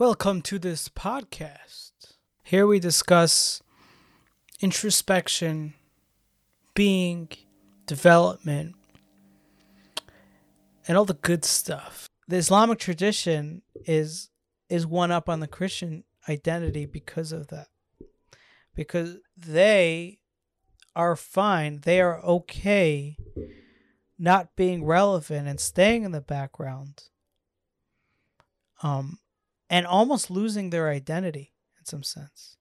Welcome to this podcast. Here we discuss introspection, being, development, and all the good stuff. The Islamic tradition is is one up on the Christian identity because of that. Because they are fine, they are okay not being relevant and staying in the background. Um and almost losing their identity in some sense.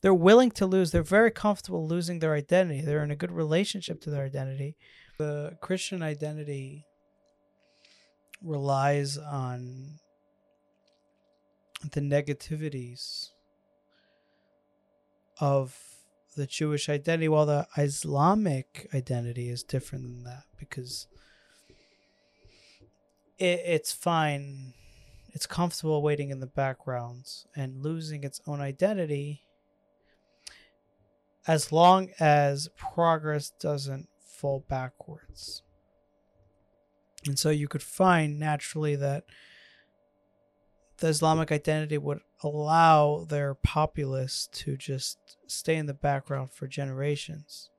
They're willing to lose, they're very comfortable losing their identity. They're in a good relationship to their identity. The Christian identity relies on the negativities of the Jewish identity, while the Islamic identity is different than that because it, it's fine it's comfortable waiting in the background and losing its own identity as long as progress doesn't fall backwards. And so you could find naturally that the Islamic identity would allow their populace to just stay in the background for generations.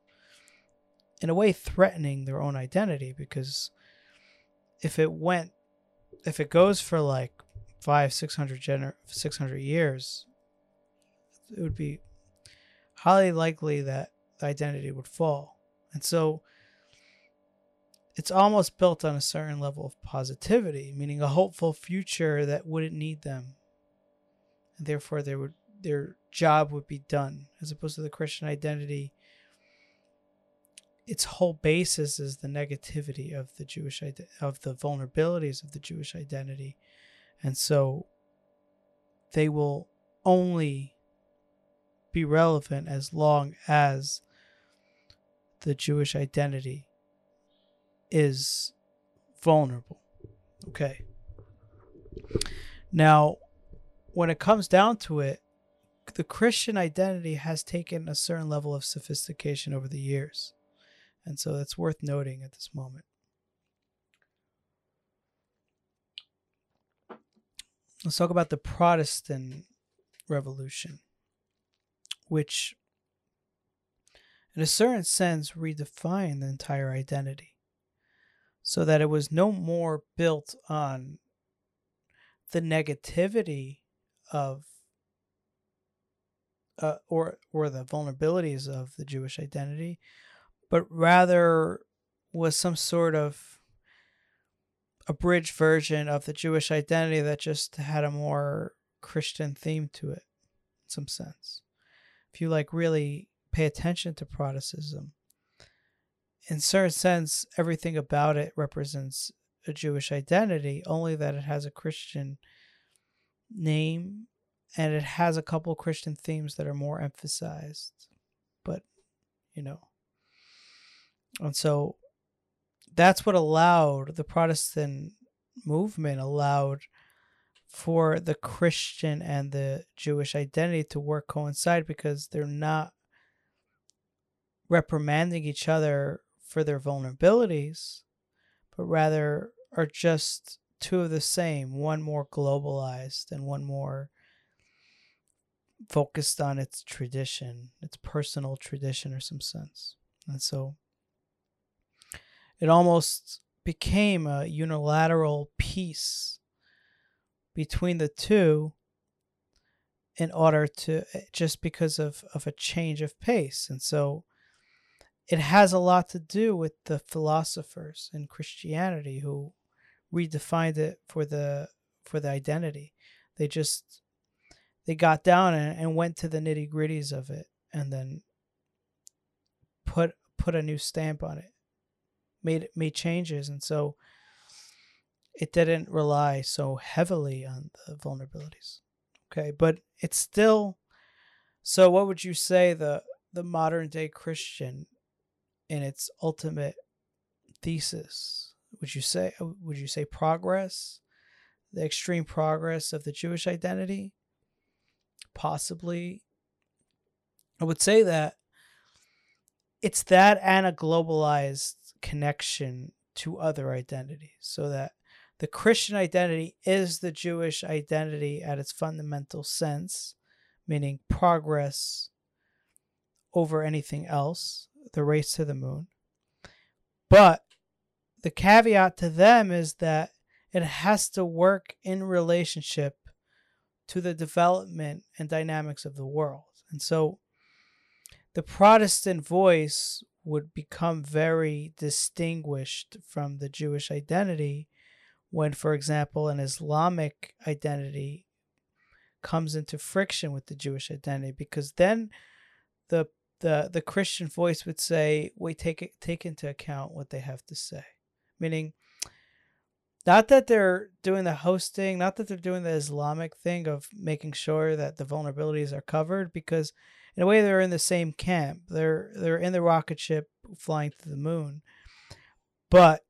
In a way, threatening their own identity because if it went if it goes for like five, six hundred gener- six hundred years, it would be highly likely that the identity would fall. And so it's almost built on a certain level of positivity, meaning a hopeful future that wouldn't need them. And therefore they would their job would be done, as opposed to the Christian identity its whole basis is the negativity of the Jewish of the vulnerabilities of the Jewish identity, and so they will only be relevant as long as the Jewish identity is vulnerable. Okay. Now, when it comes down to it, the Christian identity has taken a certain level of sophistication over the years. And so that's worth noting at this moment. Let's talk about the Protestant Revolution, which, in a certain sense, redefined the entire identity so that it was no more built on the negativity of uh, or or the vulnerabilities of the Jewish identity, but rather was some sort of abridged version of the Jewish identity that just had a more Christian theme to it, in some sense. If you like really pay attention to Protestantism, in certain sense, everything about it represents a Jewish identity, only that it has a Christian name and it has a couple Christian themes that are more emphasized. But, you know, and so that's what allowed the Protestant movement allowed for the Christian and the Jewish identity to work coincide because they're not reprimanding each other for their vulnerabilities, but rather are just two of the same, one more globalized and one more focused on its tradition, its personal tradition or some sense. And so it almost became a unilateral peace between the two in order to eh, just because of, of a change of pace. And so it has a lot to do with the philosophers in Christianity who redefined it for the for the identity. They just they got down and, and went to the nitty gritties of it and then put put a new stamp on it made made changes, and so it didn't rely so heavily on the vulnerabilities. Okay, but it's still. So, what would you say the the modern day Christian, in its ultimate thesis? Would you say uh, would you say progress, the extreme progress of the Jewish identity? Possibly. I would say that it's that and a globalized connection to other identities so that the Christian identity is the Jewish identity at its fundamental sense, meaning progress over anything else, the race to the moon. But the caveat to them is that it has to work in relationship to the development and dynamics of the world. And so the Protestant voice would become very distinguished from the Jewish identity when, for example, an Islamic identity comes into friction with the Jewish identity, because then the the the Christian voice would say, "We take take into account what they have to say," meaning not that they're doing the hosting, not that they're doing the Islamic thing of making sure that the vulnerabilities are covered, because in a way they're in the same camp. They're they're in the rocket ship flying to the moon, but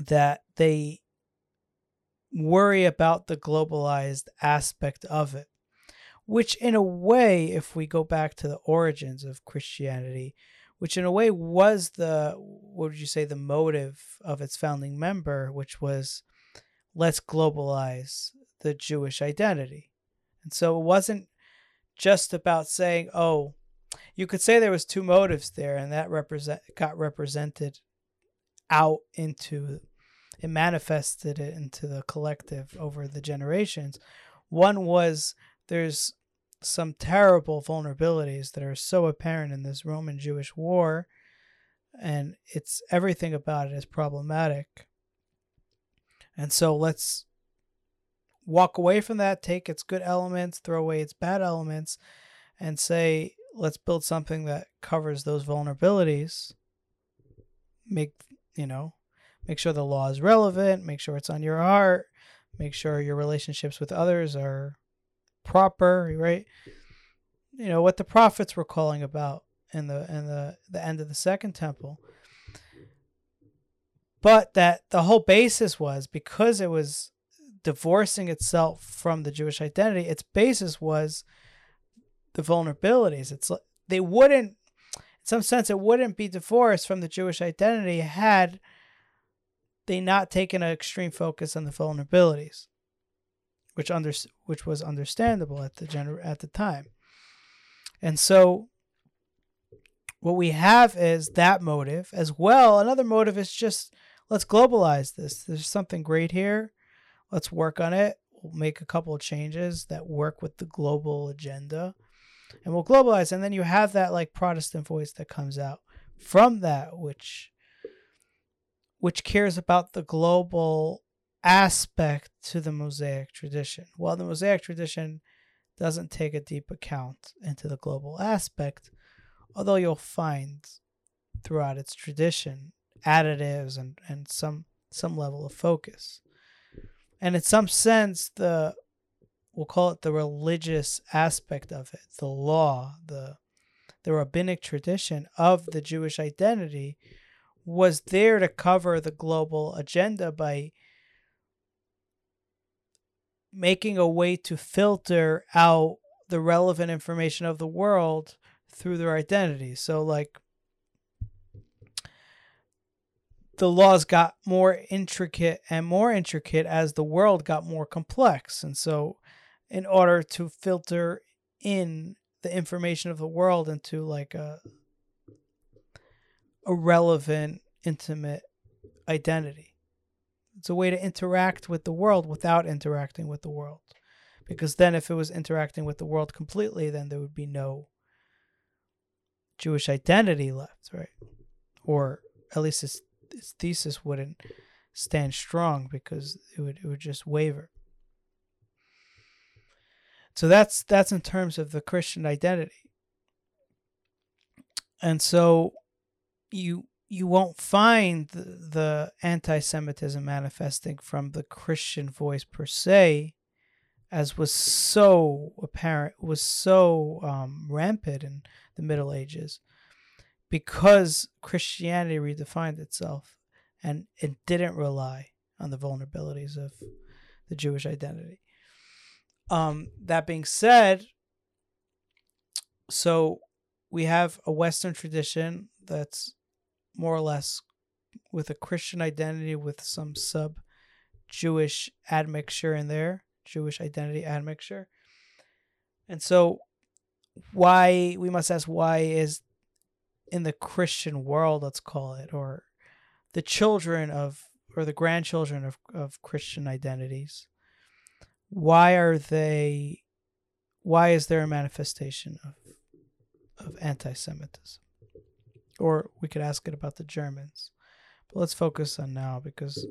that they worry about the globalized aspect of it, which in a way, if we go back to the origins of Christianity, which in a way was the what would you say the motive of its founding member, which was let's globalize the Jewish identity. And so it wasn't just about saying, oh, you could say there was two motives there, and that represent got represented out into it manifested it into the collective over the generations. One was there's some terrible vulnerabilities that are so apparent in this Roman Jewish war, and it's everything about it is problematic. And so let's walk away from that, take its good elements, throw away its bad elements, and say, let's build something that covers those vulnerabilities. Make, you know, make sure the law is relevant, make sure it's on your heart, make sure your relationships with others are proper, right? You know what the prophets were calling about in the in the the end of the second temple. But that the whole basis was because it was divorcing itself from the Jewish identity, its basis was the vulnerabilities. It's they wouldn't in some sense it wouldn't be divorced from the Jewish identity had they not taken an extreme focus on the vulnerabilities which under which was understandable at the gener- at the time. And so what we have is that motive as well. Another motive is just let's globalize this. There's something great here. Let's work on it. We'll make a couple of changes that work with the global agenda and we'll globalize and then you have that like Protestant voice that comes out from that which which cares about the global aspect to the Mosaic tradition. While the Mosaic tradition doesn't take a deep account into the global aspect, although you'll find throughout its tradition additives and, and some some level of focus. And in some sense the we'll call it the religious aspect of it, the law, the the rabbinic tradition of the Jewish identity was there to cover the global agenda by making a way to filter out the relevant information of the world through their identity. So, like, the laws got more intricate and more intricate as the world got more complex. And so, in order to filter in the information of the world into like a a relevant, intimate identity. It's a way to interact with the world without interacting with the world. Because then, if it was interacting with the world completely, then there would be no Jewish identity left, right? Or at least its, its thesis wouldn't stand strong because it would it would just waver. So that's that's in terms of the Christian identity. And so you you won't find the, the anti-Semitism manifesting from the Christian voice per se, as was so apparent, was so um, rampant in the Middle Ages, because Christianity redefined itself, and it didn't rely on the vulnerabilities of the Jewish identity. Um, that being said, so we have a Western tradition that's more or less with a Christian identity with some sub Jewish admixture in there, Jewish identity admixture. And so, why we must ask why is in the Christian world, let's call it, or the children of or the grandchildren of, of Christian identities, why are they why is there a manifestation of of anti Semitism? Or we could ask it about the Germans. But let's focus on now because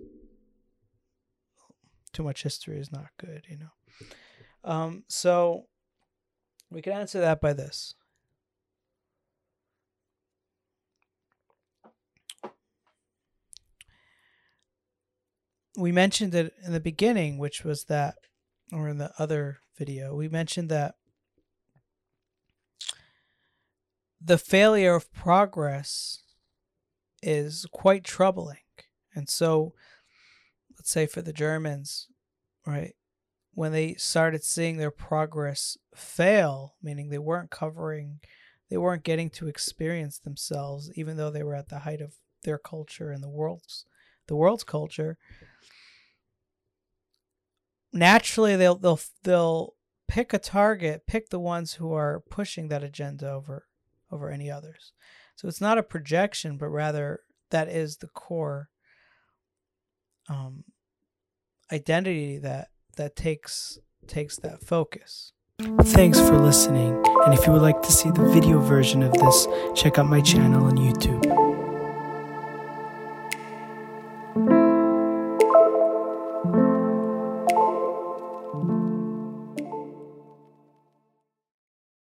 too much history is not good, you know. Um, so we can answer that by this. We mentioned it in the beginning, which was that, or in the other video, we mentioned that the failure of progress is quite troubling. And so, let's say for the Germans, right, when they started seeing their progress fail, meaning they weren't covering, they weren't getting to experience themselves, even though they were at the height of their culture and the world's the world's culture. Naturally, they'll they'll they'll pick a target, pick the ones who are pushing that agenda over over any others. So it's not a projection, but rather that is the core um, identity that that takes takes that focus. Thanks for listening, and if you would like to see the video version of this, check out my channel on YouTube.